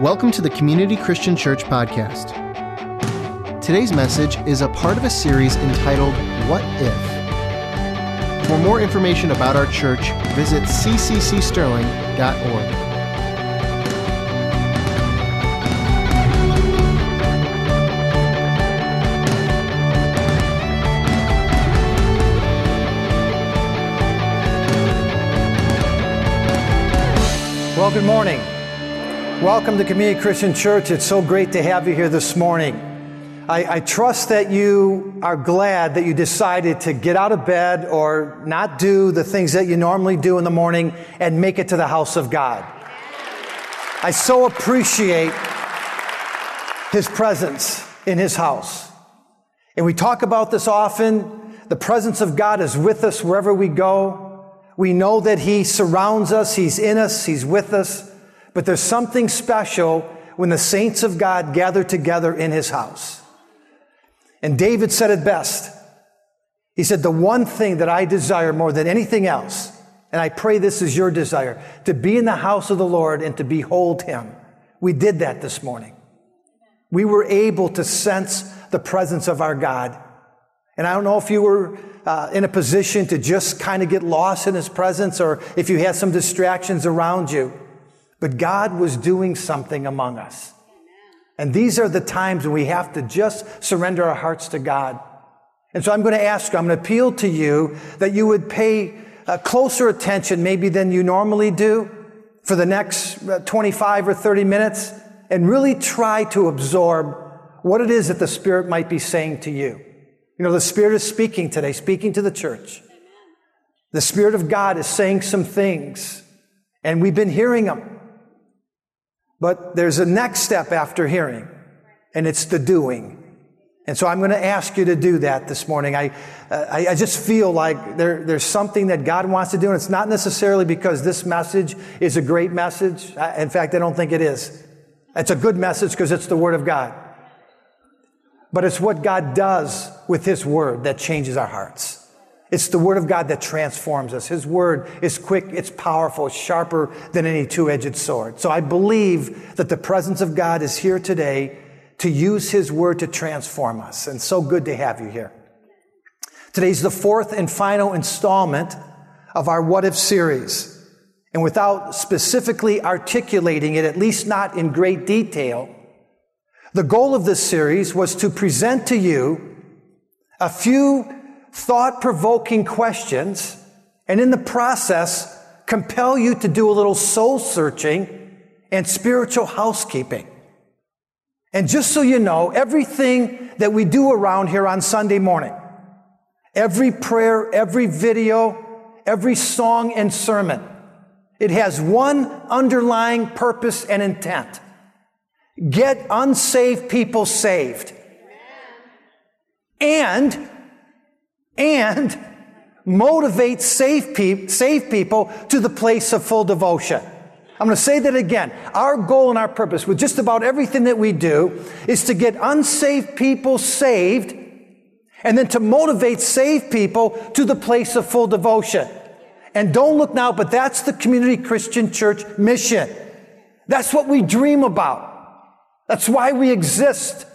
Welcome to the Community Christian Church Podcast. Today's message is a part of a series entitled What If? For more information about our church, visit cccsterling.org. Well, good morning. Welcome to Community Christian Church. It's so great to have you here this morning. I, I, trust that you are glad that you decided to get out of bed or not do the things that you normally do in the morning and make it to the house of God. I so appreciate His presence in His house. And we talk about this often. The presence of God is with us wherever we go. We know that He surrounds us, He's in us, He's with us. But there's something special when the saints of God gather together in His house. And David said it best. He said, The one thing that I desire more than anything else, and I pray this is your desire, to be in the house of the Lord and to behold Him. We did that this morning. We were able to sense the presence of our God. And I don't know if you were uh, in a position to just kind of get lost in His presence or if you had some distractions around you. But God was doing something among us. And these are the times when we have to just surrender our hearts to God. And so I'm going to ask you, I'm going to appeal to you that you would pay uh, closer attention maybe than you normally do for the next uh, 25 or 30 minutes and really try to absorb what it is that the Spirit might be saying to you. You know, the Spirit is speaking today, speaking to the church. The Spirit of God is saying some things, and we've been hearing them. But there's a next step after hearing, and it's the doing. And so I'm going to ask you to do that this morning. I, I, I, just feel like there, there's something that God wants to do, and it's not necessarily because this message is a great message. In fact, I don't think it is. It's a good message because it's the Word of God. But it's what God does with His Word that changes our hearts. It's the Word of God that transforms us. His Word is quick, it's powerful, it's sharper than any two edged sword. So I believe that the presence of God is here today to use His Word to transform us. And so good to have you here. Today's the fourth and final installment of our What If series. And without specifically articulating it, at least not in great detail, the goal of this series was to present to you a few thought provoking questions and in the process compel you to do a little soul searching and spiritual housekeeping. And just so you know, everything that we do around here on Sunday morning, every prayer, every video, every song and sermon, it has one underlying purpose and intent. Get unsaved people saved. And, and motivate safe, pe- saved people to the place of full devotion. I'm going to say that again. Our goal and our purpose with just about everything that we do is to get unsaved people saved and then to motivate saved people to the place of full devotion. And don't look now, but that's the Community Christian Church mission. That's what we dream about. That's why we exist.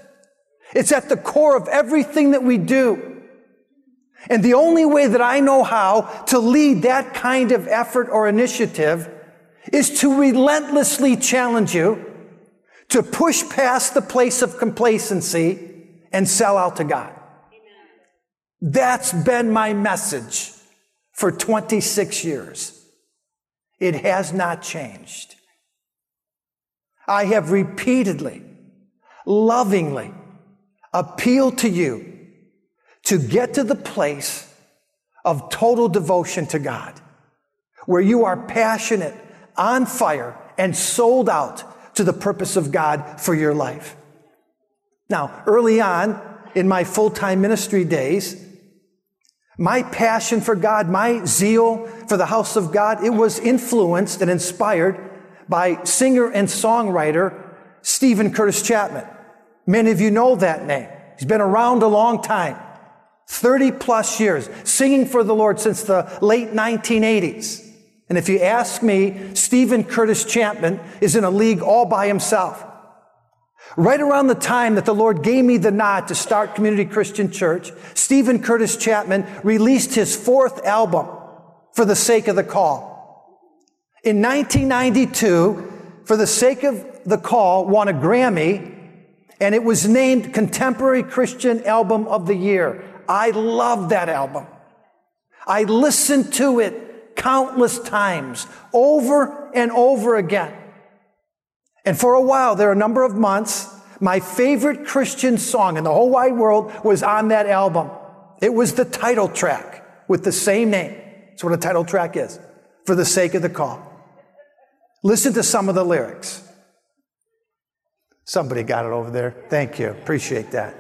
It's at the core of everything that we do. And the only way that I know how to lead that kind of effort or initiative is to relentlessly challenge you to push past the place of complacency and sell out to God. Amen. That's been my message for 26 years. It has not changed. I have repeatedly, lovingly appealed to you to get to the place of total devotion to God, where you are passionate, on fire, and sold out to the purpose of God for your life. Now, early on in my full time ministry days, my passion for God, my zeal for the house of God, it was influenced and inspired by singer and songwriter Steven Curtis Chapman. Many of you know that name. He's been around a long time. 30 plus years, singing for the Lord since the late 1980s. And if you ask me, Steven Curtis Chapman is in a league all by himself. Right around the time that the Lord gave me the nod to start Community Christian Church, Steven Curtis Chapman released his fourth album, For the Sake of the Call. In 1992, For the Sake of the Call won a Grammy, and it was named Contemporary Christian Album of the Year. I love that album. I listened to it countless times, over and over again. And for a while, there are a number of months, my favorite Christian song in the whole wide world was on that album. It was the title track with the same name. That's what a title track is, for the sake of the call. Listen to some of the lyrics. Somebody got it over there. Thank you. Appreciate that.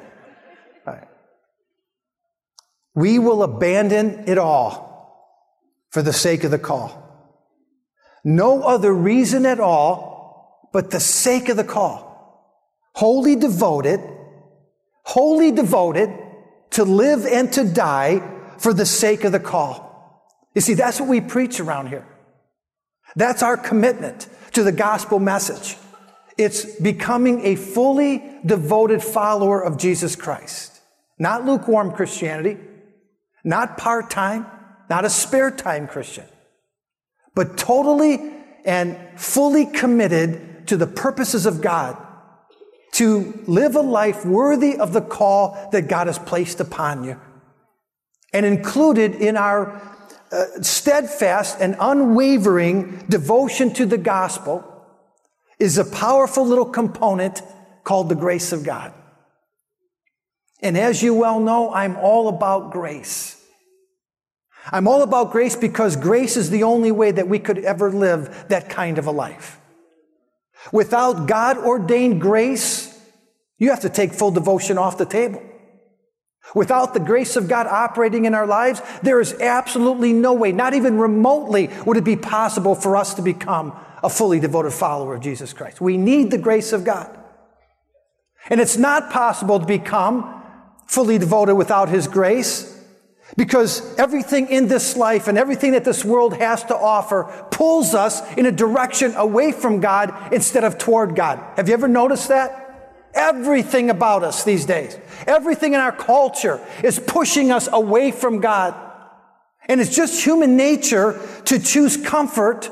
We will abandon it all for the sake of the call. No other reason at all but the sake of the call. Wholly devoted, wholly devoted to live and to die for the sake of the call. You see, that's what we preach around here. That's our commitment to the gospel message. It's becoming a fully devoted follower of Jesus Christ. Not lukewarm Christianity, not part time, not a spare time Christian, but totally and fully committed to the purposes of God to live a life worthy of the call that God has placed upon you. And included in our uh, steadfast and unwavering devotion to the gospel is a powerful little component called the grace of God. And as you well know, I'm all about grace. I'm all about grace because grace is the only way that we could ever live that kind of a life. Without God ordained grace, you have to take full devotion off the table. Without the grace of God operating in our lives, there is absolutely no way, not even remotely, would it be possible for us to become a fully devoted follower of Jesus Christ. We need the grace of God. And it's not possible to become fully devoted without His grace because everything in this life and everything that this world has to offer pulls us in a direction away from God instead of toward God. Have you ever noticed that? Everything about us these days, everything in our culture is pushing us away from God. And it's just human nature to choose comfort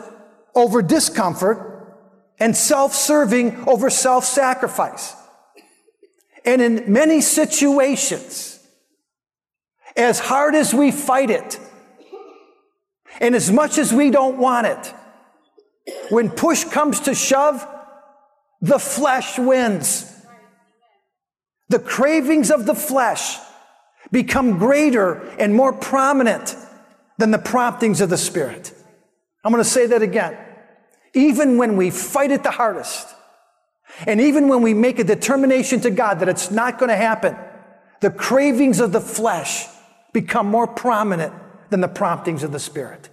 over discomfort and self-serving over self-sacrifice. And in many situations, as hard as we fight it, and as much as we don't want it, when push comes to shove, the flesh wins. The cravings of the flesh become greater and more prominent than the promptings of the Spirit. I'm going to say that again even when we fight it the hardest, and even when we make a determination to God that it's not going to happen, the cravings of the flesh become more prominent than the promptings of the Spirit.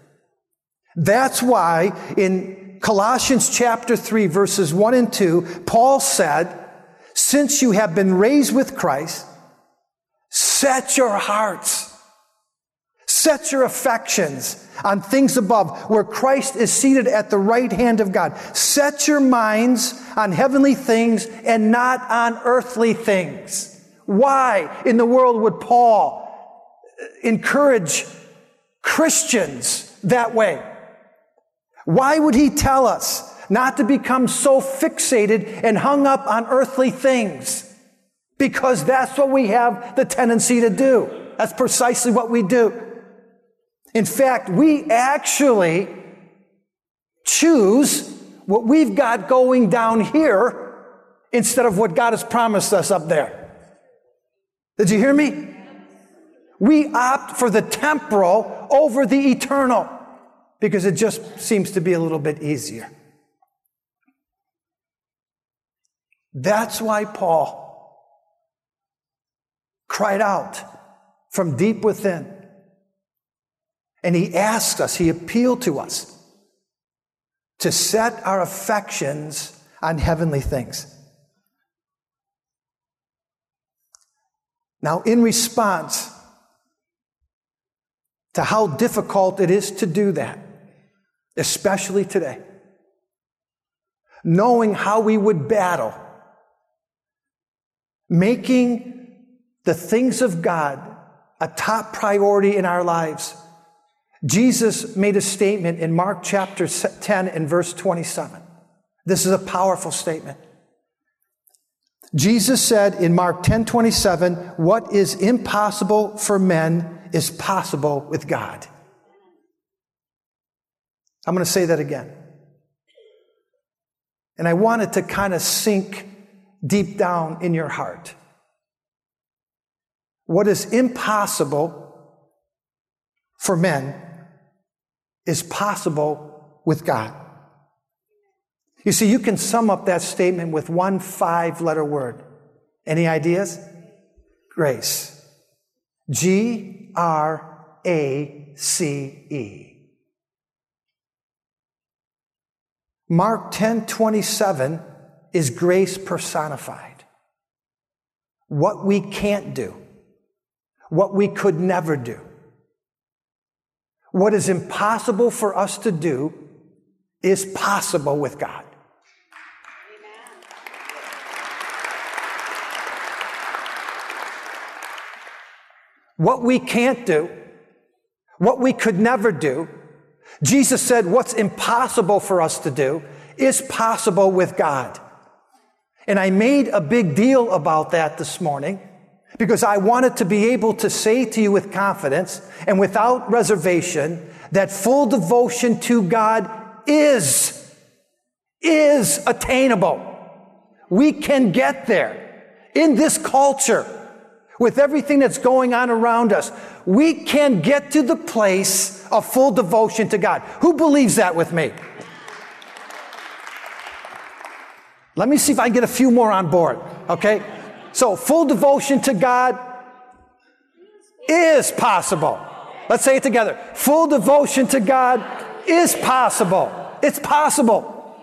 That's why in Colossians chapter 3, verses 1 and 2, Paul said, Since you have been raised with Christ, set your hearts Set your affections on things above, where Christ is seated at the right hand of God. Set your minds on heavenly things and not on earthly things. Why in the world would Paul encourage Christians that way? Why would he tell us not to become so fixated and hung up on earthly things? Because that's what we have the tendency to do. That's precisely what we do. In fact, we actually choose what we've got going down here instead of what God has promised us up there. Did you hear me? We opt for the temporal over the eternal because it just seems to be a little bit easier. That's why Paul cried out from deep within and he asked us, he appealed to us to set our affections on heavenly things. Now, in response to how difficult it is to do that, especially today. Knowing how we would battle, making the things of God a top priority in our lives. Jesus made a statement in Mark chapter 10 and verse 27. This is a powerful statement. Jesus said in Mark 10 27, what is impossible for men is possible with God. I'm going to say that again. And I want it to kind of sink deep down in your heart. What is impossible for men is possible with God. You see, you can sum up that statement with one five letter word. Any ideas? Grace. G R A C E. Mark 10 27 is grace personified. What we can't do, what we could never do, what is impossible for us to do is possible with God. What we can't do, what we could never do, Jesus said what's impossible for us to do is possible with God. And I made a big deal about that this morning because I wanted to be able to say to you with confidence and without reservation that full devotion to God is, is attainable. We can get there in this culture with everything that's going on around us. We can get to the place of full devotion to God. Who believes that with me? Let me see if I can get a few more on board, okay? So, full devotion to God is possible. Let's say it together. Full devotion to God is possible. It's possible.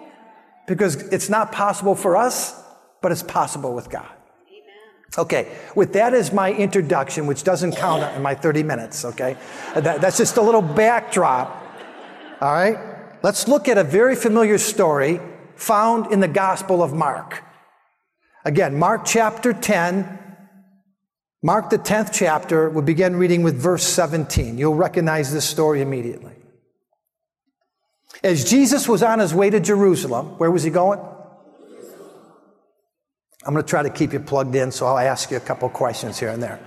Because it's not possible for us, but it's possible with God. Okay, with that as my introduction, which doesn't count in my 30 minutes, okay? That, that's just a little backdrop. All right? Let's look at a very familiar story found in the Gospel of Mark. Again, Mark chapter 10, Mark the 10th chapter, we'll begin reading with verse 17. You'll recognize this story immediately. As Jesus was on his way to Jerusalem, where was he going? I'm going to try to keep you plugged in, so I'll ask you a couple questions here and there.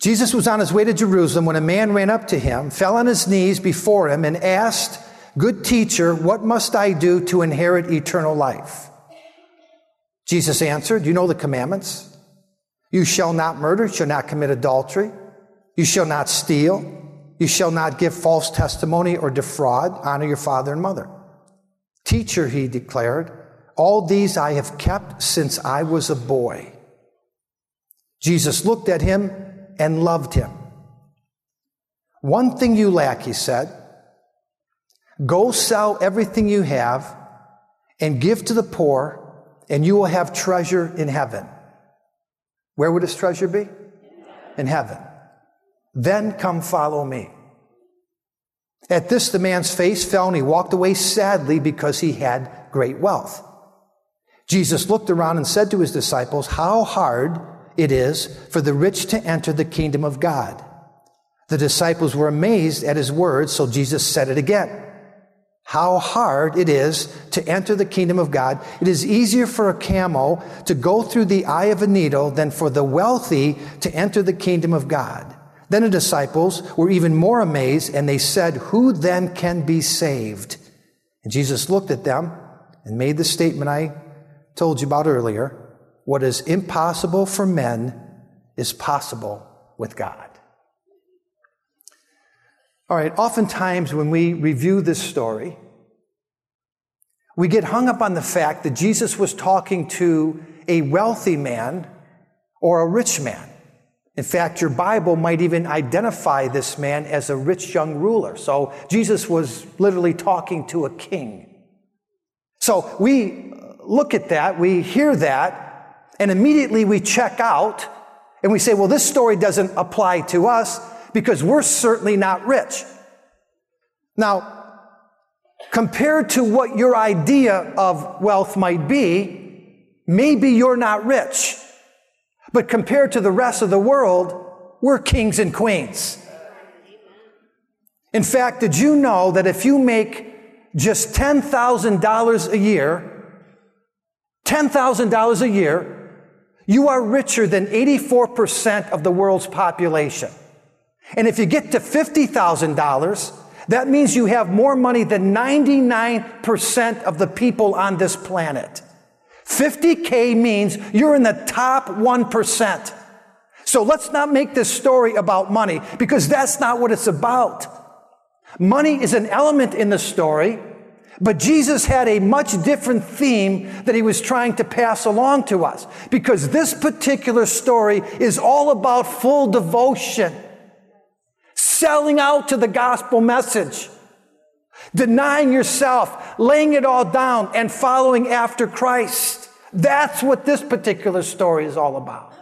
Jesus was on his way to Jerusalem when a man ran up to him, fell on his knees before him, and asked, Good teacher, what must I do to inherit eternal life? Jesus answered, You know the commandments. You shall not murder, you shall not commit adultery, you shall not steal, you shall not give false testimony or defraud, honor your father and mother. Teacher, he declared, all these I have kept since I was a boy. Jesus looked at him and loved him. One thing you lack, he said. Go sell everything you have and give to the poor, and you will have treasure in heaven. Where would his treasure be? In heaven. Then come follow me. At this, the man's face fell and he walked away sadly because he had great wealth. Jesus looked around and said to his disciples, How hard it is for the rich to enter the kingdom of God. The disciples were amazed at his words, so Jesus said it again. How hard it is to enter the kingdom of God. It is easier for a camel to go through the eye of a needle than for the wealthy to enter the kingdom of God. Then the disciples were even more amazed and they said, Who then can be saved? And Jesus looked at them and made the statement I told you about earlier what is impossible for men is possible with God. All right, oftentimes when we review this story, we get hung up on the fact that Jesus was talking to a wealthy man or a rich man. In fact, your Bible might even identify this man as a rich young ruler. So Jesus was literally talking to a king. So we look at that, we hear that, and immediately we check out and we say, well, this story doesn't apply to us because we're certainly not rich. Now, compared to what your idea of wealth might be, maybe you're not rich. But compared to the rest of the world, we're kings and queens. In fact, did you know that if you make just $10,000 a year, $10,000 a year, you are richer than 84% of the world's population. And if you get to $50,000, that means you have more money than 99% of the people on this planet. 50K means you're in the top 1%. So let's not make this story about money because that's not what it's about. Money is an element in the story, but Jesus had a much different theme that he was trying to pass along to us because this particular story is all about full devotion, selling out to the gospel message, denying yourself, laying it all down, and following after Christ. That's what this particular story is all about.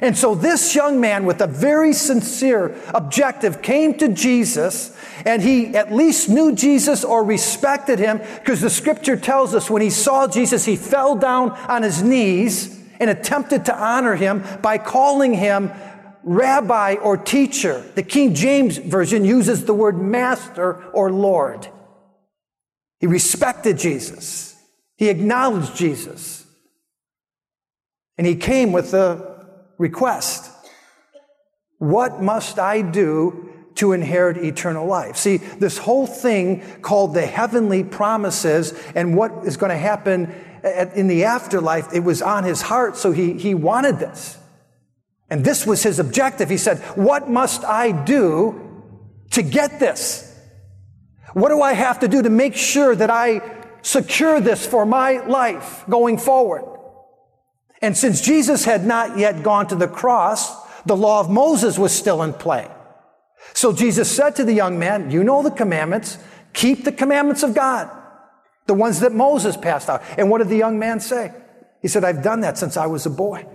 And so this young man with a very sincere objective came to Jesus and he at least knew Jesus or respected him because the scripture tells us when he saw Jesus, he fell down on his knees and attempted to honor him by calling him rabbi or teacher. The King James Version uses the word master or Lord. He respected Jesus. He acknowledged Jesus. And he came with the request What must I do to inherit eternal life? See, this whole thing called the heavenly promises and what is going to happen in the afterlife, it was on his heart, so he, he wanted this. And this was his objective. He said, What must I do to get this? What do I have to do to make sure that I secure this for my life going forward? And since Jesus had not yet gone to the cross, the law of Moses was still in play. So Jesus said to the young man, You know the commandments, keep the commandments of God, the ones that Moses passed out. And what did the young man say? He said, I've done that since I was a boy.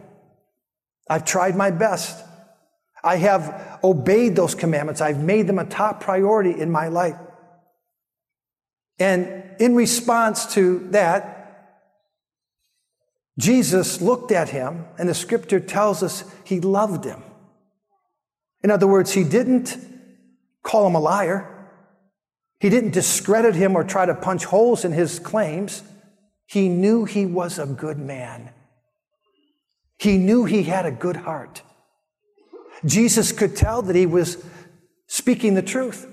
I've tried my best. I have obeyed those commandments. I've made them a top priority in my life. And in response to that, Jesus looked at him, and the scripture tells us he loved him. In other words, he didn't call him a liar. He didn't discredit him or try to punch holes in his claims. He knew he was a good man. He knew he had a good heart. Jesus could tell that he was speaking the truth.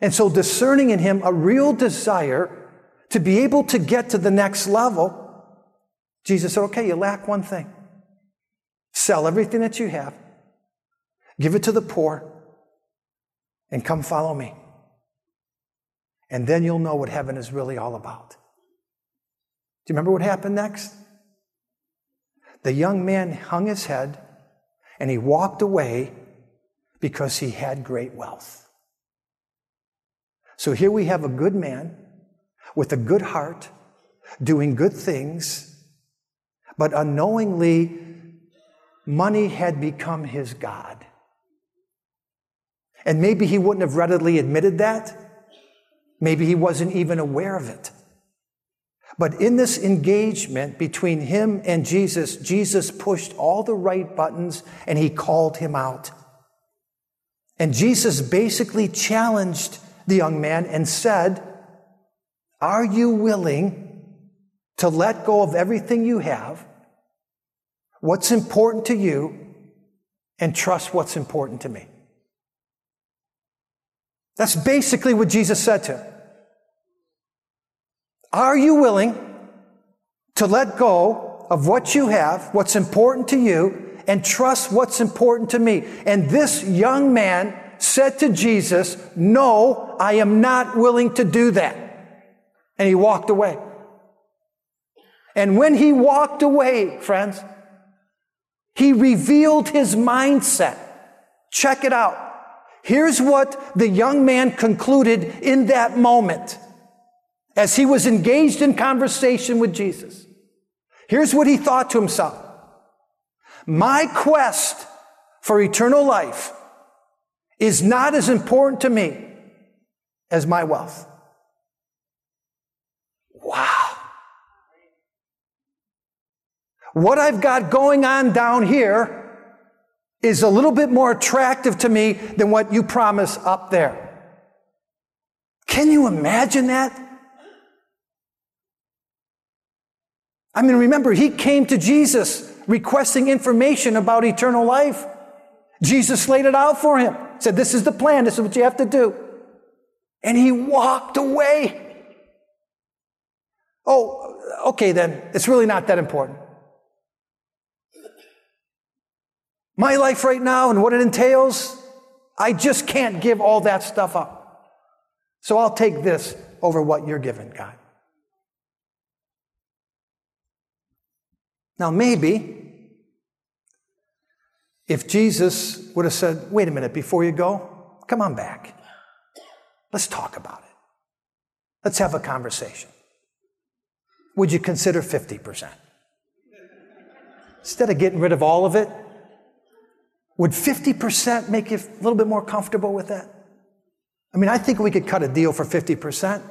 And so, discerning in him a real desire to be able to get to the next level, Jesus said, okay, you lack one thing. Sell everything that you have, give it to the poor, and come follow me. And then you'll know what heaven is really all about. Do you remember what happened next? The young man hung his head and he walked away because he had great wealth. So here we have a good man with a good heart, doing good things but unknowingly, money had become his God. And maybe he wouldn't have readily admitted that. Maybe he wasn't even aware of it. But in this engagement between him and Jesus, Jesus pushed all the right buttons and he called him out. And Jesus basically challenged the young man and said, Are you willing to let go of everything you have, what's important to you, and trust what's important to me. That's basically what Jesus said to him. Are you willing to let go of what you have, what's important to you, and trust what's important to me? And this young man said to Jesus, No, I am not willing to do that. And he walked away. And when he walked away, friends, he revealed his mindset. Check it out. Here's what the young man concluded in that moment as he was engaged in conversation with Jesus. Here's what he thought to himself. My quest for eternal life is not as important to me as my wealth. Wow. What I've got going on down here is a little bit more attractive to me than what you promise up there. Can you imagine that? I mean, remember, he came to Jesus requesting information about eternal life. Jesus laid it out for him, said, This is the plan, this is what you have to do. And he walked away. Oh, okay, then, it's really not that important. My life right now and what it entails, I just can't give all that stuff up. So I'll take this over what you're giving, God. Now, maybe if Jesus would have said, wait a minute, before you go, come on back. Let's talk about it. Let's have a conversation. Would you consider 50%? Instead of getting rid of all of it, would 50% make you a little bit more comfortable with that? I mean, I think we could cut a deal for 50%.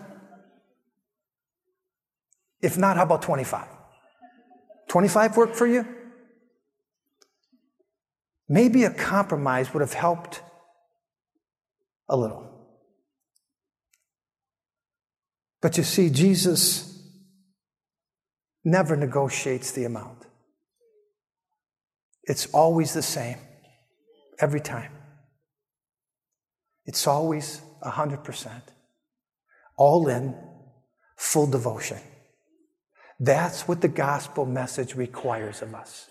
If not, how about 25? 25 work for you? Maybe a compromise would have helped a little. But you see, Jesus never negotiates the amount. It's always the same, every time. It's always 100%. All in, full devotion. That's what the gospel message requires of us.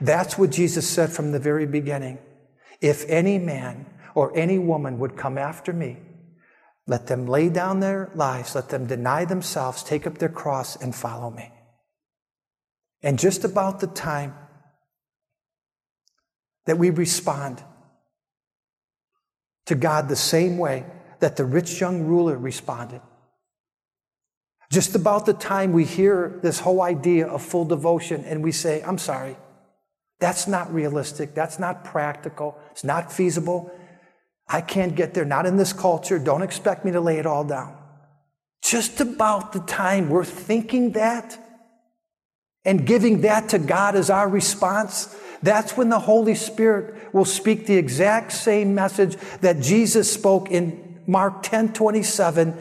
That's what Jesus said from the very beginning. If any man or any woman would come after me, let them lay down their lives, let them deny themselves, take up their cross, and follow me. And just about the time that we respond to God the same way that the rich young ruler responded, just about the time we hear this whole idea of full devotion and we say, I'm sorry, that's not realistic, that's not practical, it's not feasible. I can't get there, not in this culture. Don't expect me to lay it all down. Just about the time we're thinking that and giving that to God as our response, that's when the Holy Spirit will speak the exact same message that Jesus spoke in Mark 10 27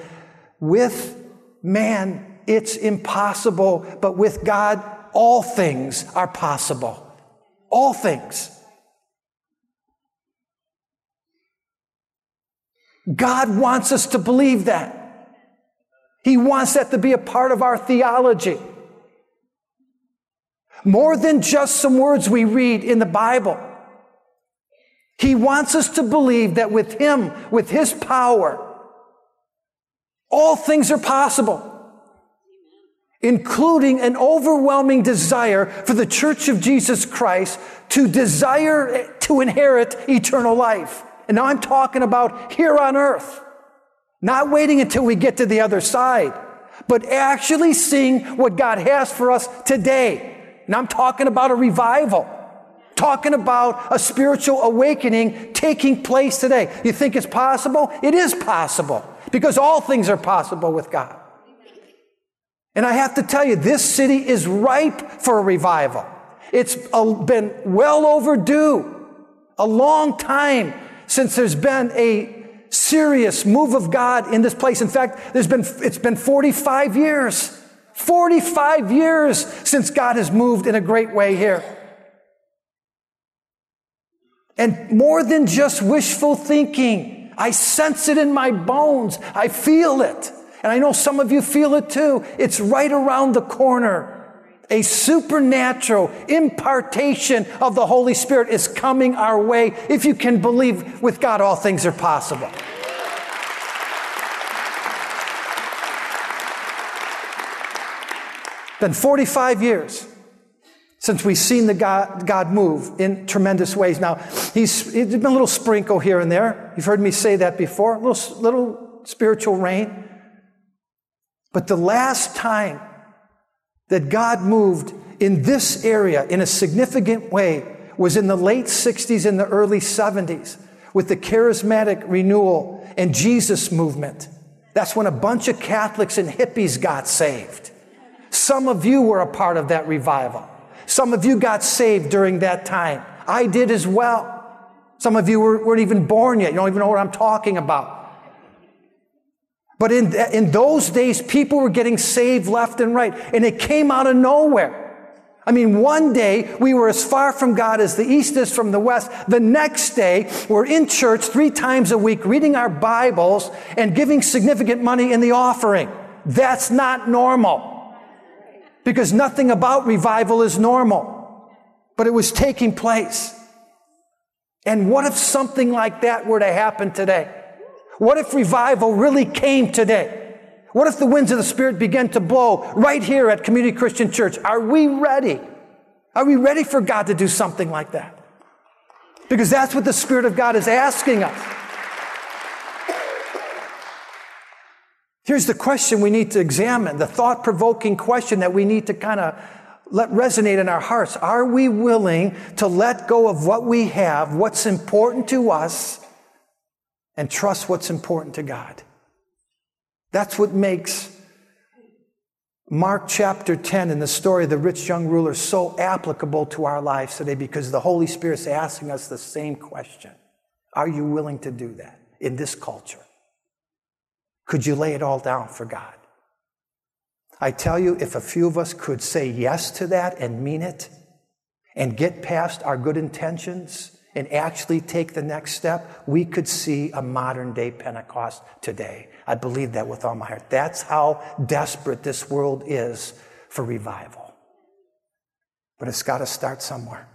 with man, it's impossible, but with God, all things are possible. All things. God wants us to believe that. He wants that to be a part of our theology. More than just some words we read in the Bible. He wants us to believe that with Him, with His power, all things are possible, including an overwhelming desire for the church of Jesus Christ to desire to inherit eternal life. And now I'm talking about here on earth, not waiting until we get to the other side, but actually seeing what God has for us today. And I'm talking about a revival talking about a spiritual awakening taking place today. You think it's possible? It is possible because all things are possible with God. And I have to tell you, this city is ripe for a revival. It's uh, been well overdue, a long time since there's been a serious move of God in this place. In fact, there's been, it's been 45 years. 45 years since God has moved in a great way here. And more than just wishful thinking, I sense it in my bones. I feel it. And I know some of you feel it too. It's right around the corner. A supernatural impartation of the Holy Spirit is coming our way. If you can believe with God, all things are possible. Been 45 years since we've seen the God, God move in tremendous ways. Now, he's, he's been a little sprinkle here and there. You've heard me say that before, a little, little spiritual rain. But the last time that God moved in this area in a significant way was in the late 60s and the early 70s with the charismatic renewal and Jesus movement. That's when a bunch of Catholics and hippies got saved. Some of you were a part of that revival. Some of you got saved during that time. I did as well. Some of you were, weren't even born yet. You don't even know what I'm talking about. But in, in those days, people were getting saved left and right, and it came out of nowhere. I mean, one day we were as far from God as the East is from the West. The next day, we're in church three times a week, reading our Bibles and giving significant money in the offering. That's not normal. Because nothing about revival is normal. But it was taking place. And what if something like that were to happen today? What if revival really came today? What if the winds of the Spirit began to blow right here at Community Christian Church? Are we ready? Are we ready for God to do something like that? Because that's what the Spirit of God is asking us. Here's the question we need to examine, the thought provoking question that we need to kind of let resonate in our hearts. Are we willing to let go of what we have, what's important to us, and trust what's important to God? That's what makes Mark chapter 10 and the story of the rich young ruler so applicable to our lives today because the Holy Spirit's asking us the same question. Are you willing to do that in this culture? Could you lay it all down for God? I tell you, if a few of us could say yes to that and mean it and get past our good intentions and actually take the next step, we could see a modern day Pentecost today. I believe that with all my heart. That's how desperate this world is for revival. But it's got to start somewhere,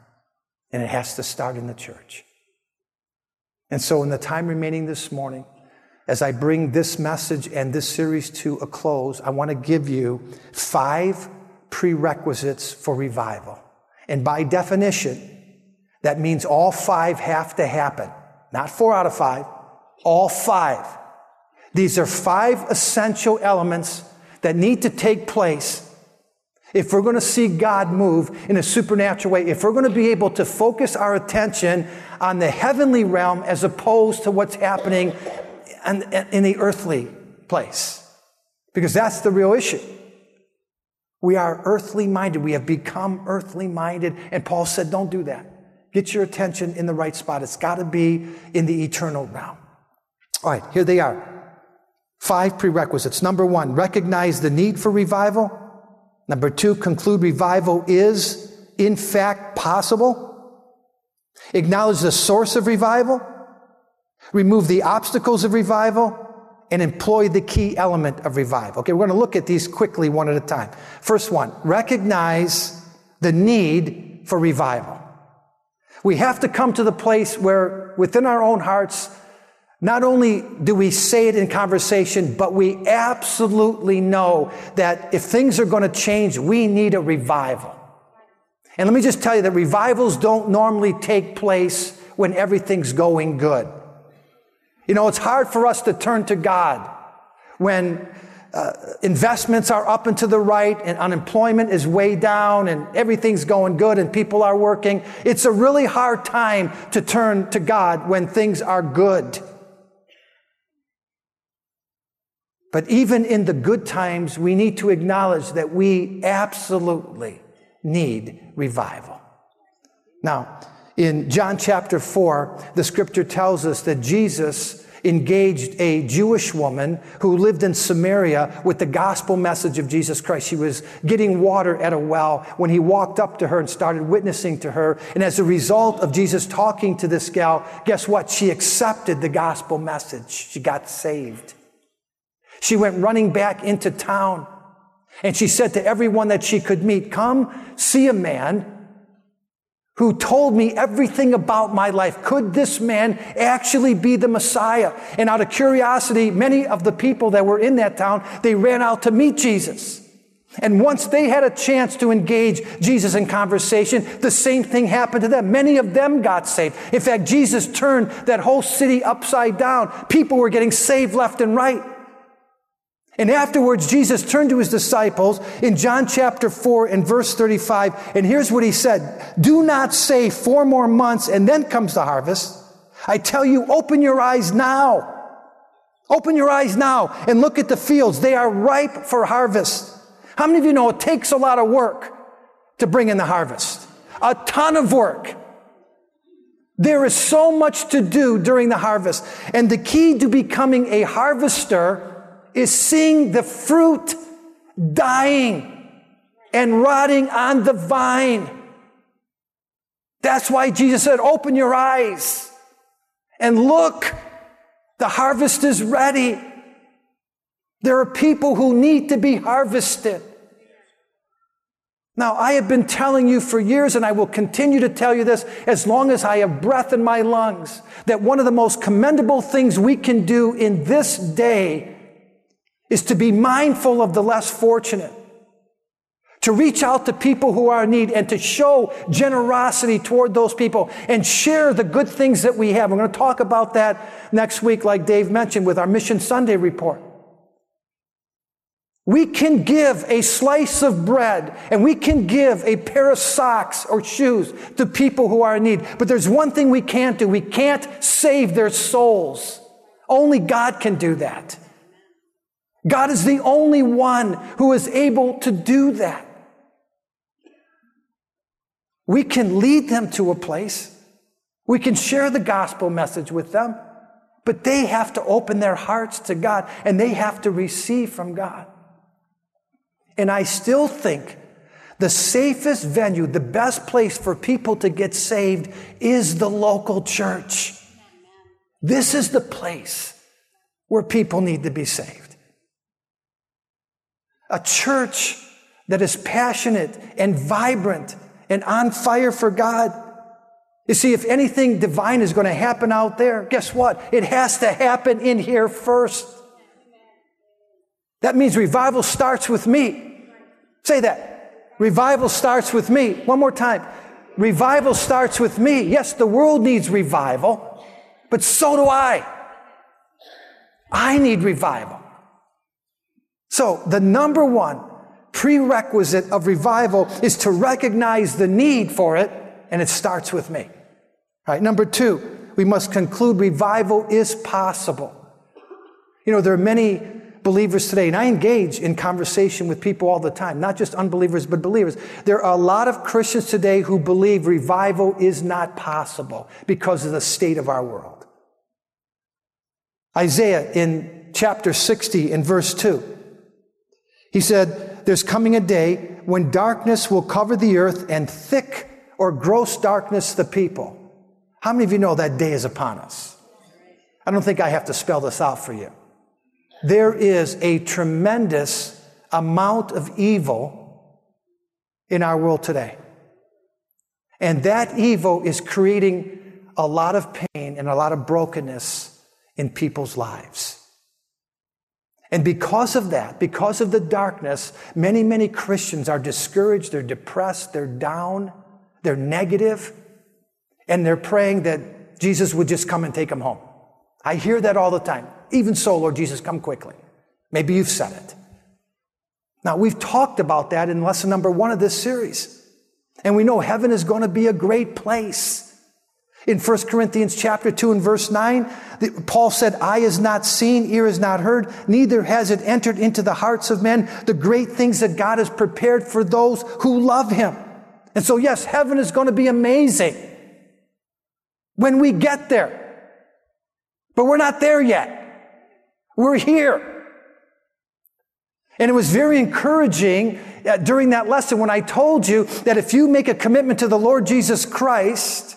and it has to start in the church. And so, in the time remaining this morning, as I bring this message and this series to a close, I want to give you five prerequisites for revival. And by definition, that means all five have to happen. Not four out of five, all five. These are five essential elements that need to take place if we're going to see God move in a supernatural way, if we're going to be able to focus our attention on the heavenly realm as opposed to what's happening in, in the earthly place. Because that's the real issue. We are earthly minded. We have become earthly minded. And Paul said, don't do that. Get your attention in the right spot. It's got to be in the eternal realm. All right, here they are. Five prerequisites. Number one, recognize the need for revival. Number two, conclude revival is, in fact, possible. Acknowledge the source of revival remove the obstacles of revival, and employ the key element of revival. Okay, we're going to look at these quickly one at a time. First one, recognize the need for revival. We have to come to the place where within our own hearts, not only do we say it in conversation, but we absolutely know that if things are going to change, we need a revival. And let me just tell you that revivals don't normally take place when everything's going good. You know, it's hard for us to turn to God when uh, investments are up and to the right and unemployment is way down and everything's going good and people are working. It's a really hard time to turn to God when things are good. But even in the good times, we need to acknowledge that we absolutely need revival. Now, in John chapter 4, the scripture tells us that Jesus engaged a Jewish woman who lived in Samaria with the gospel message of Jesus Christ. She was getting water at a well when he walked up to her and started witnessing to her. And as a result of Jesus talking to this gal, guess what? She accepted the gospel message. She got saved. She went running back into town and she said to everyone that she could meet, come see a man who told me everything about my life. Could this man actually be the Messiah? And out of curiosity, many of the people that were in that town, they ran out to meet Jesus. And once they had a chance to engage Jesus in conversation, the same thing happened to them. Many of them got saved. In fact, Jesus turned that whole city upside down. People were getting saved left and right. And afterwards, Jesus turned to his disciples in John chapter 4 and verse 35. And here's what he said Do not say four more months and then comes the harvest. I tell you, open your eyes now. Open your eyes now and look at the fields. They are ripe for harvest. How many of you know it takes a lot of work to bring in the harvest? A ton of work. There is so much to do during the harvest. And the key to becoming a harvester is seeing the fruit dying and rotting on the vine. That's why Jesus said, Open your eyes and look. The harvest is ready. There are people who need to be harvested. Now, I have been telling you for years, and I will continue to tell you this as long as I have breath in my lungs, that one of the most commendable things we can do in this day is to be mindful of the less fortunate, to reach out to people who are in need, and to show generosity toward those people and share the good things that we have. We're going to talk about that next week, like Dave mentioned, with our Mission Sunday report. We can give a slice of bread and we can give a pair of socks or shoes to people who are in need. But there's one thing we can't do. We can't save their souls. Only God can do that. God is the only one who is able to do that. We can lead them to a place. We can share the gospel message with them, but they have to open their hearts to God and they have to receive from God. And I still think the safest venue, the best place for people to get saved is the local church. This is the place where people need to be saved. A church that is passionate and vibrant and on fire for God. You see, if anything divine is going to happen out there, guess what? It has to happen in here first. That means revival starts with me. Say that. Revival starts with me. One more time. Revival starts with me. Yes, the world needs revival, but so do I. I need revival. So, the number one prerequisite of revival is to recognize the need for it, and it starts with me. All right, number two, we must conclude revival is possible. You know, there are many believers today, and I engage in conversation with people all the time, not just unbelievers, but believers. There are a lot of Christians today who believe revival is not possible because of the state of our world. Isaiah in chapter 60 in verse 2, he said, There's coming a day when darkness will cover the earth and thick or gross darkness the people. How many of you know that day is upon us? I don't think I have to spell this out for you there is a tremendous amount of evil in our world today. And that evil is creating a lot of pain and a lot of brokenness in people's lives. And because of that, because of the darkness, many, many Christians are discouraged, they're depressed, they're down, they're negative, and they're praying that Jesus would just come and take them home. I hear that all the time. Even so, Lord Jesus, come quickly. Maybe you've said it. Now, we've talked about that in lesson number one of this series. And we know heaven is going to be a great place. In 1 Corinthians chapter 2 and verse 9, Paul said, Eye is not seen, ear is not heard, neither has it entered into the hearts of men the great things that God has prepared for those who love him. And so, yes, heaven is going to be amazing when we get there. But we're not there yet. We're here. And it was very encouraging uh, during that lesson when I told you that if you make a commitment to the Lord Jesus Christ,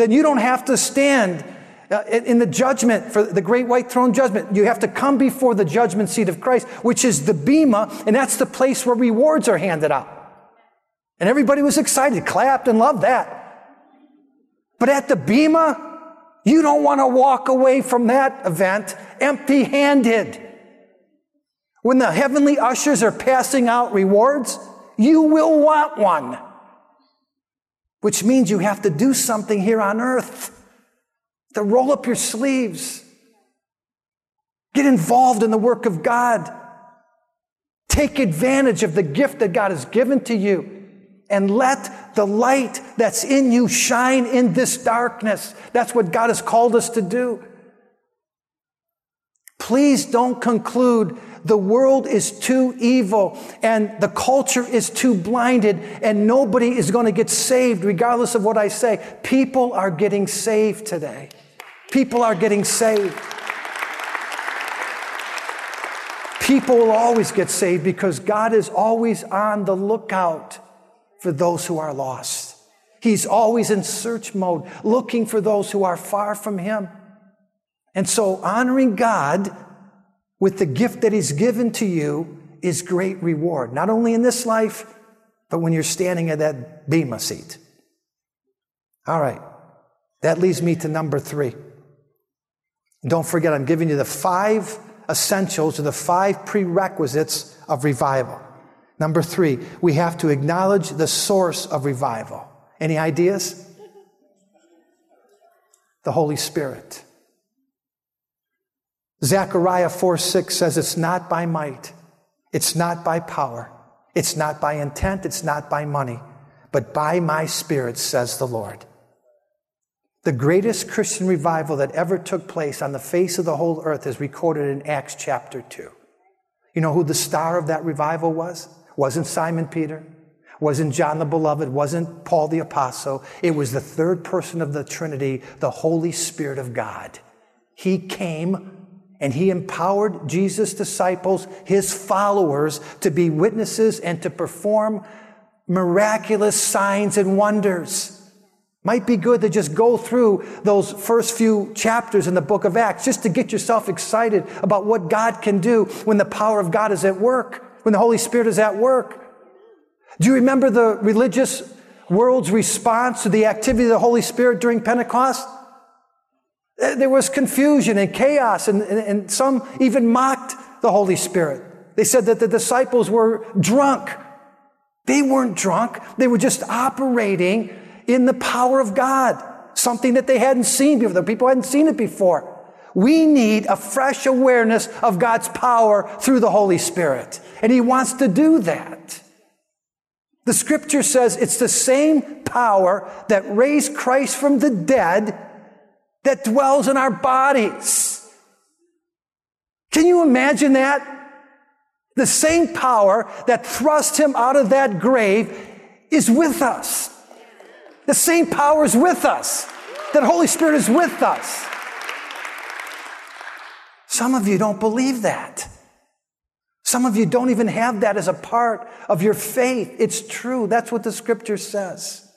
then you don't have to stand uh, in the judgment for the great white throne judgment. You have to come before the judgment seat of Christ, which is the bema, and that's the place where rewards are handed out. And everybody was excited, clapped, and loved that. But at the bema, you don't want to walk away from that event empty handed. When the heavenly ushers are passing out rewards, you will want one. Which means you have to do something here on earth to roll up your sleeves, get involved in the work of God, take advantage of the gift that God has given to you, and let the light that's in you shine in this darkness. That's what God has called us to do. Please don't conclude the world is too evil and the culture is too blinded and nobody is going to get saved regardless of what I say. People are getting saved today. People are getting saved. People will always get saved because God is always on the lookout for those who are lost. He's always in search mode, looking for those who are far from Him. And so, honoring God with the gift that He's given to you is great reward, not only in this life, but when you're standing at that Bema seat. All right, that leads me to number three. Don't forget, I'm giving you the five essentials or the five prerequisites of revival. Number three, we have to acknowledge the source of revival. Any ideas? The Holy Spirit. Zechariah 4 6 says, It's not by might, it's not by power, it's not by intent, it's not by money, but by my Spirit, says the Lord. The greatest Christian revival that ever took place on the face of the whole earth is recorded in Acts chapter 2. You know who the star of that revival was? Wasn't Simon Peter, wasn't John the Beloved, wasn't Paul the Apostle. It was the third person of the Trinity, the Holy Spirit of God. He came and he empowered Jesus' disciples, his followers, to be witnesses and to perform miraculous signs and wonders. Might be good to just go through those first few chapters in the book of Acts just to get yourself excited about what God can do when the power of God is at work when the Holy Spirit is at work. Do you remember the religious world's response to the activity of the Holy Spirit during Pentecost? Uh, there was confusion and chaos, and, and, and some even mocked the Holy Spirit. They said that the disciples were drunk. They weren't drunk, they were just operating in the power of God, something that they hadn't seen before. The people hadn't seen it before. We need a fresh awareness of God's power through the Holy Spirit. And He wants to do that. The scripture says it's the same power that raised Christ from the dead that dwells in our bodies. Can you imagine that? The same power that thrust him out of that grave is with us. The same power is with us. That Holy Spirit is with us. Some of you don't believe that. Some of you don't even have that as a part of your faith. It's true. That's what the scripture says.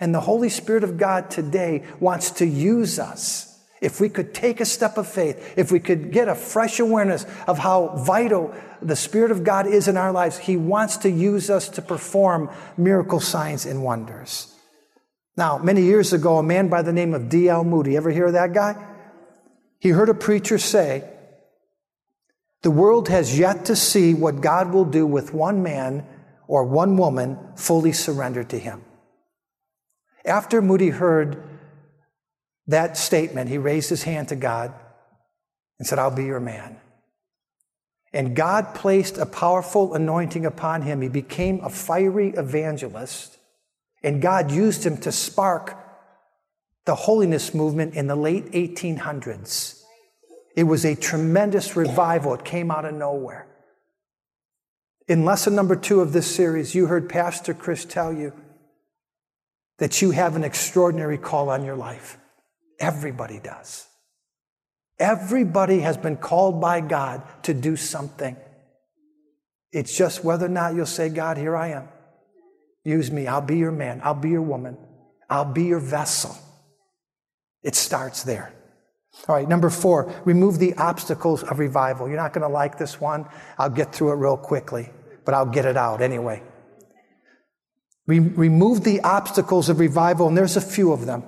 And the Holy Spirit of God today wants to use us. If we could take a step of faith, if we could get a fresh awareness of how vital the Spirit of God is in our lives, He wants to use us to perform miracle signs and wonders. Now, many years ago, a man by the name of D.L. Moody, ever hear of that guy? He heard a preacher say, The world has yet to see what God will do with one man or one woman fully surrendered to Him. After Moody heard that statement, he raised his hand to God and said, I'll be your man. And God placed a powerful anointing upon him. He became a fiery evangelist, and God used him to spark the holiness movement in the late 1800s. It was a tremendous revival. It came out of nowhere. In lesson number two of this series, you heard Pastor Chris tell you that you have an extraordinary call on your life. Everybody does. Everybody has been called by God to do something. It's just whether or not you'll say, God, here I am. Use me. I'll be your man. I'll be your woman. I'll be your vessel. It starts there. All right, number four, remove the obstacles of revival. You're not going to like this one. I'll get through it real quickly, but I'll get it out anyway. Re- remove the obstacles of revival, and there's a few of them.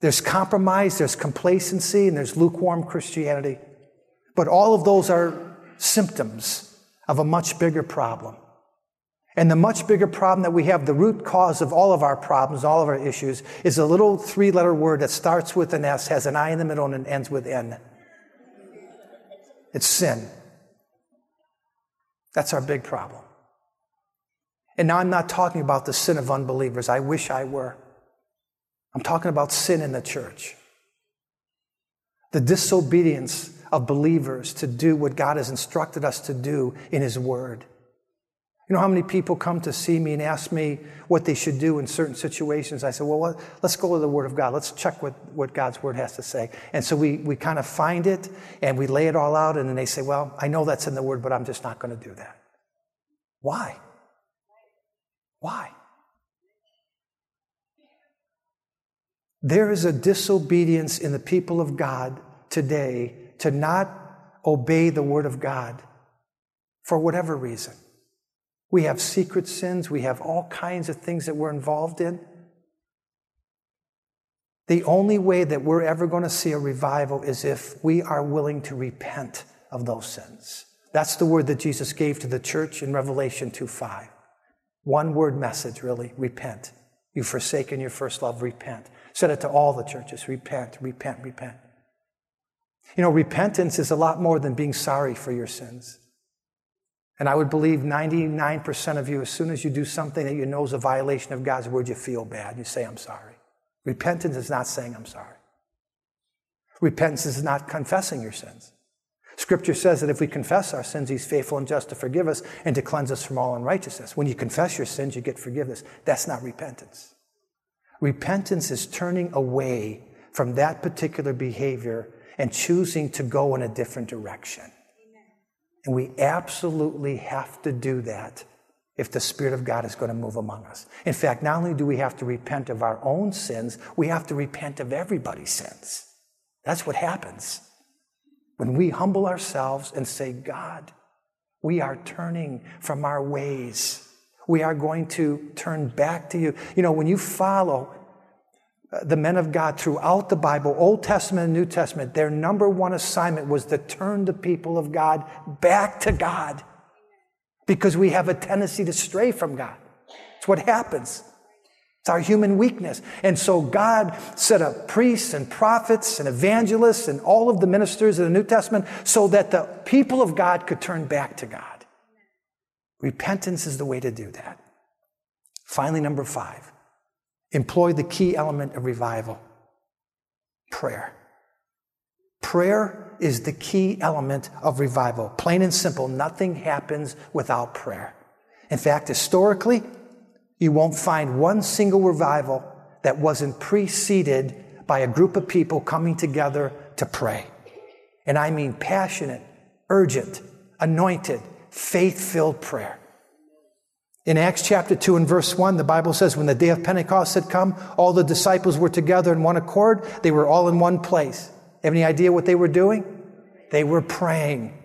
There's compromise, there's complacency, and there's lukewarm Christianity. But all of those are symptoms of a much bigger problem. And the much bigger problem that we have, the root cause of all of our problems, all of our issues, is a little three letter word that starts with an S, has an I in the middle, and ends with N. It's sin. That's our big problem. And now I'm not talking about the sin of unbelievers. I wish I were. I'm talking about sin in the church. The disobedience of believers to do what God has instructed us to do in His Word. You know how many people come to see me and ask me what they should do in certain situations? I say, well, let's go to the Word of God. Let's check what, what God's Word has to say. And so we, we kind of find it and we lay it all out, and then they say, well, I know that's in the Word, but I'm just not going to do that. Why? Why? There is a disobedience in the people of God today to not obey the Word of God for whatever reason. We have secret sins, we have all kinds of things that we're involved in. The only way that we're ever going to see a revival is if we are willing to repent of those sins. That's the word that Jesus gave to the church in Revelation 2 5. One word message, really repent. You've forsaken your first love, repent. Said it to all the churches repent, repent, repent. You know, repentance is a lot more than being sorry for your sins. And I would believe 99% of you, as soon as you do something that you know is a violation of God's word, you feel bad. You say, I'm sorry. Repentance is not saying, I'm sorry. Repentance is not confessing your sins. Scripture says that if we confess our sins, He's faithful and just to forgive us and to cleanse us from all unrighteousness. When you confess your sins, you get forgiveness. That's not repentance. Repentance is turning away from that particular behavior and choosing to go in a different direction. And we absolutely have to do that if the Spirit of God is going to move among us. In fact, not only do we have to repent of our own sins, we have to repent of everybody's sins. That's what happens. When we humble ourselves and say, God, we are turning from our ways. We are going to turn back to you. You know, when you follow uh, the men of God throughout the Bible, Old Testament and New Testament, their number one assignment was to turn the people of God back to God because we have a tendency to stray from God. It's what happens. It's our human weakness. And so God set up priests and prophets and evangelists and all of the ministers of the New Testament so that the people of God could turn back to God. Repentance is the way to do that. Finally, number five, employ the key element of revival prayer. Prayer is the key element of revival. Plain and simple, nothing happens without prayer. In fact, historically, you won't find one single revival that wasn't preceded by a group of people coming together to pray. And I mean passionate, urgent, anointed, faith filled prayer. In Acts chapter 2 and verse 1, the Bible says, when the day of Pentecost had come, all the disciples were together in one accord. They were all in one place. Have any idea what they were doing? They were praying.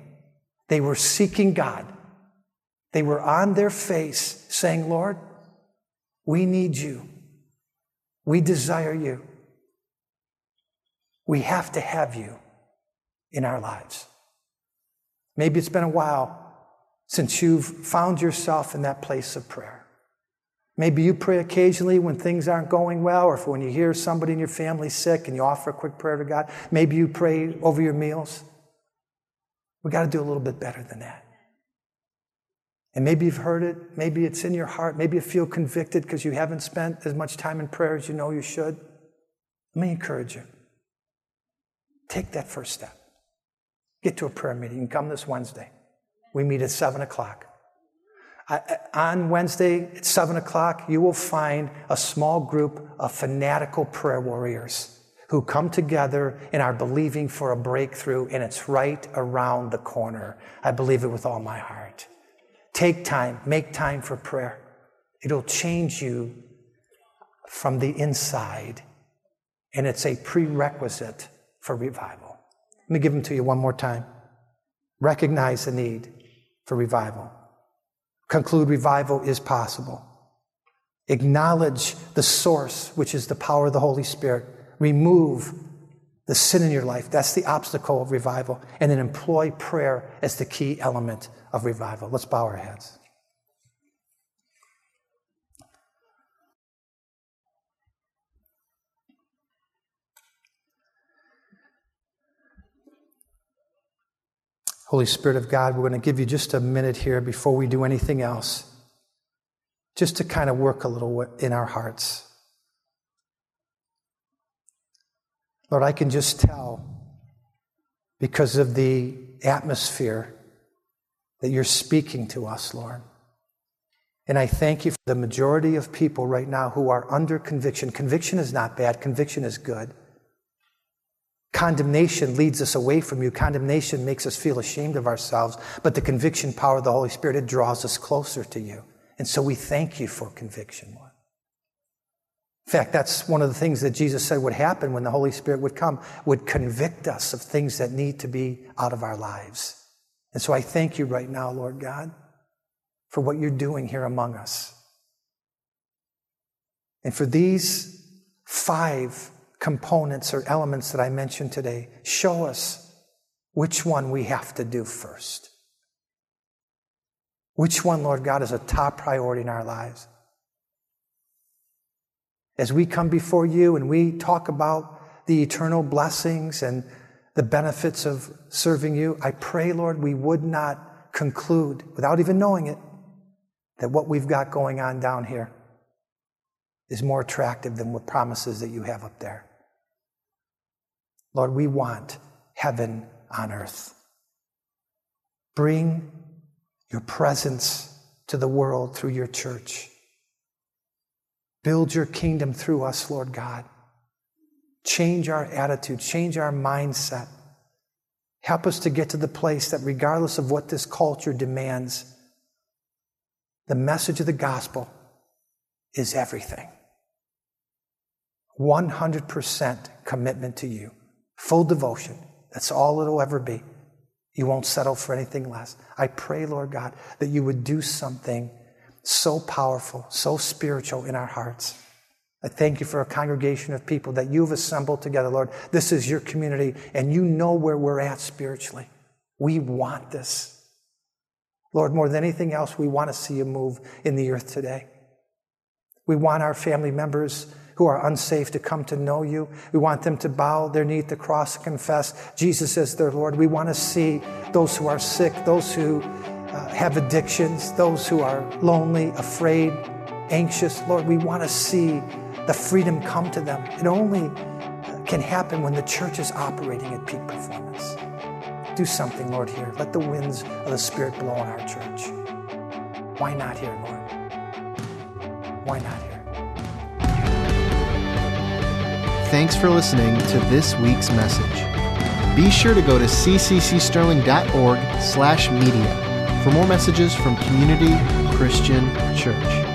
They were seeking God. They were on their face saying, Lord, we need you. We desire you. We have to have you in our lives. Maybe it's been a while since you've found yourself in that place of prayer. Maybe you pray occasionally when things aren't going well, or when you hear somebody in your family sick and you offer a quick prayer to God. Maybe you pray over your meals. We got to do a little bit better than that. And maybe you've heard it, maybe it's in your heart, maybe you feel convicted because you haven't spent as much time in prayer as you know you should. Let me encourage you. Take that first step. Get to a prayer meeting. Come this Wednesday. We meet at 7 o'clock. I, on Wednesday at 7 o'clock, you will find a small group of fanatical prayer warriors who come together and are believing for a breakthrough, and it's right around the corner. I believe it with all my heart. Take time, make time for prayer. It'll change you from the inside, and it's a prerequisite for revival. Let me give them to you one more time. Recognize the need for revival. Conclude revival is possible. Acknowledge the source, which is the power of the Holy Spirit. Remove the sin in your life. That's the obstacle of revival. And then employ prayer as the key element of revival. Let's bow our heads. Holy Spirit of God, we're going to give you just a minute here before we do anything else. just to kind of work a little in our hearts. Lord, I can just tell because of the atmosphere that you're speaking to us, Lord. And I thank you for the majority of people right now who are under conviction. Conviction is not bad, conviction is good. Condemnation leads us away from you. Condemnation makes us feel ashamed of ourselves. But the conviction power of the Holy Spirit, it draws us closer to you. And so we thank you for conviction, Lord. In fact, that's one of the things that Jesus said would happen when the Holy Spirit would come, would convict us of things that need to be out of our lives. And so I thank you right now, Lord God, for what you're doing here among us. And for these five components or elements that I mentioned today. Show us which one we have to do first. Which one, Lord God, is a top priority in our lives? As we come before you and we talk about the eternal blessings and the benefits of serving you, I pray, Lord, we would not conclude, without even knowing it, that what we've got going on down here is more attractive than what promises that you have up there. Lord, we want heaven on earth. Bring your presence to the world through your church. Build your kingdom through us, Lord God. Change our attitude, change our mindset. Help us to get to the place that, regardless of what this culture demands, the message of the gospel is everything. 100% commitment to you. Full devotion. That's all it'll ever be. You won't settle for anything less. I pray, Lord God, that you would do something so powerful, so spiritual in our hearts. I thank you for a congregation of people that you've assembled together, Lord. This is your community, and you know where we're at spiritually. We want this. Lord, more than anything else, we want to see you move in the earth today. We want our family members who are unsafe to come to know you. We want them to bow their knee at the cross and confess Jesus as their Lord. We want to see those who are sick, those who uh, have addictions, those who are lonely, afraid, anxious. Lord, we want to see the freedom come to them. It only can happen when the church is operating at peak performance. Do something, Lord, here. Let the winds of the Spirit blow on our church. Why not here, Lord? Why not here? Thanks for listening to this week's message. Be sure to go to cccsterling.org slash media for more messages from Community Christian Church.